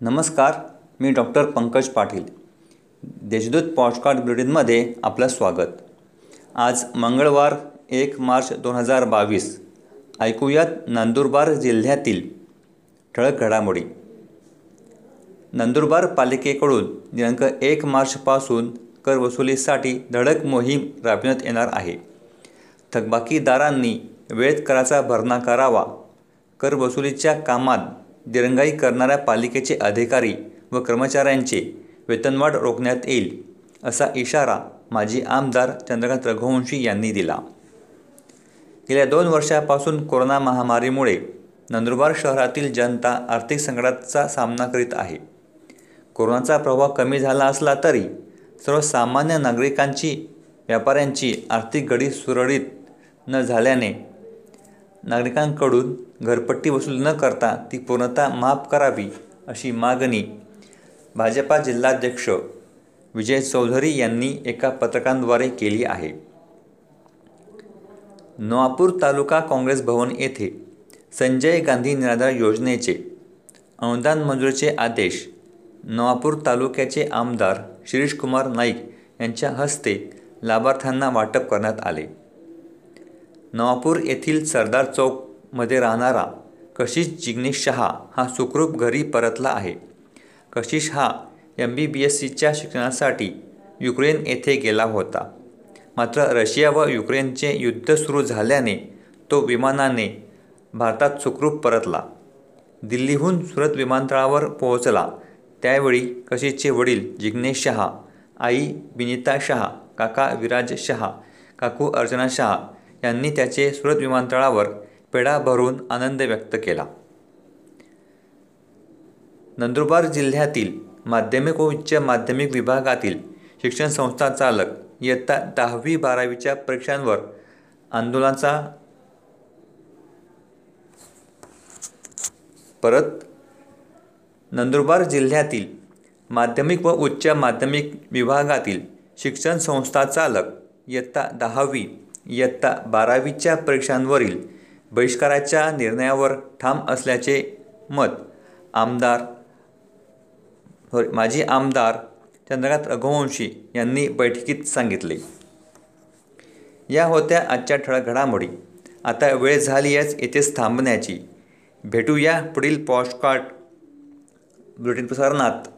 नमस्कार मी doctor Pankaj Patil. Deshdoot podcast बुलेटिनमध्ये आपलं स्वागत. आज मंगळवार एक मार्च दोन हजार बावीस. ऐकूयात नंदुरबार जिल्ह्यातील ठळक घडामोडी. नंदुरबार पालिकेकडून दिनांक एक मार्चपासून कर वसुलीसाठी धडक मोहीम राबविण्यात येणार आहे. थकबाकीदारांनी वेळेत कराचा भरणा करावा. कर वसुलीच्या कामात दिरंगाई करणाऱ्या पालिकेचे अधिकारी व कर्मचाऱ्यांचे वेतनवाढ रोखण्यात येईल असा इशारा माजी आमदार चंद्रकांत रघुवंशी यांनी दिला. गेल्या दोन वर्षापासून कोरोना महामारीमुळे नंदुरबार शहरातील जनता आर्थिक संकटाचा सामना करीत आहे. कोरोनाचा प्रभाव कमी झाला असला तरी सर्वसामान्य नागरिकांची व्यापाऱ्यांची आर्थिक गडी सुरळीत न झाल्याने नागरिकांकडून घरपट्टी वसूल न करता ती पूर्णतः माफ करावी अशी मागणी भाजपा जिल्हाध्यक्ष विजय चौधरी यांनी एका पत्रकाद्वारे केली आहे. नवापूर तालुका काँग्रेस भवन येथे संजय गांधी निराधार योजनेचे अनुदान मंजुरीचे आदेश नवापूर तालुक्याचे आमदार शिरीष कुमार नाईक यांच्या हस्ते लाभार्थ्यांना वाटप करण्यात आले. नवापूर येथील सरदार चौकमध्ये राहणारा कशिश जिग्नेश शहा हा सुखरूप घरी परतला आहे. कशिश हा एम बी बी एस सीच्या शिक्षणासाठी युक्रेन येथे गेला होता. मात्र रशिया व युक्रेनचे युद्ध सुरू झाल्याने तो विमानाने भारतात सुखरूप परतला. दिल्लीहून सुरत विमानतळावर पोहोचला. त्यावेळी कशिशचे वडील जिग्नेश शहा आई विनीता शहा काका विराज शहा काकू अर्चना शहा यांनी त्याचे सुरत विमानतळावर पेढा भरून आनंद व्यक्त केला. नंदुरबार जिल्ह्यातील माध्यमिक व उच्च माध्यमिक विभागातील शिक्षण संस्था चालक इयत्ता दहावी बारावीच्या परीक्षांवर आंदोलनाचा परत नंदुरबार जिल्ह्यातील माध्यमिक व उच्च माध्यमिक विभागातील शिक्षण संस्था चालक इयत्ता दहावी इयत्ता बारावीच्या परीक्षांवरील बहिष्काराच्या निर्णयावर ठाम असल्याचे मत आमदार सॉरी माजी आमदार चंद्रकांत रघुवंशी यांनी बैठकीत सांगितले. या होत्या आजच्या ठळक घडामोडी. आता वेळ झाली आहेच येथेच थांबण्याची. भेटूया पुढील पॉडकास्ट बुलेटिन प्रसारणात.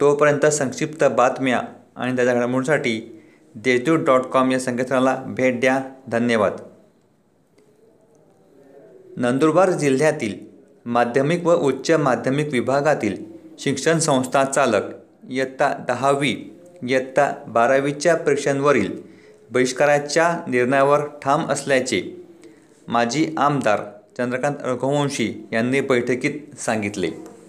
तोपर्यंत संक्षिप्त बातम्या आणि त्याच्या घडामोडींसाठी देशदूत डॉट कॉम या संकेतस्थळाला भेट द्या. धन्यवाद. नंदुरबार जिल्ह्यातील माध्यमिक व उच्च माध्यमिक विभागातील शिक्षण संस्था चालक इयत्ता दहावी इयत्ता बारावीच्या परीक्षांवरील बहिष्काराच्या निर्णयावर ठाम असल्याचे माजी आमदार चंद्रकांत रघुवंशी यांनी बैठकीत सांगितले.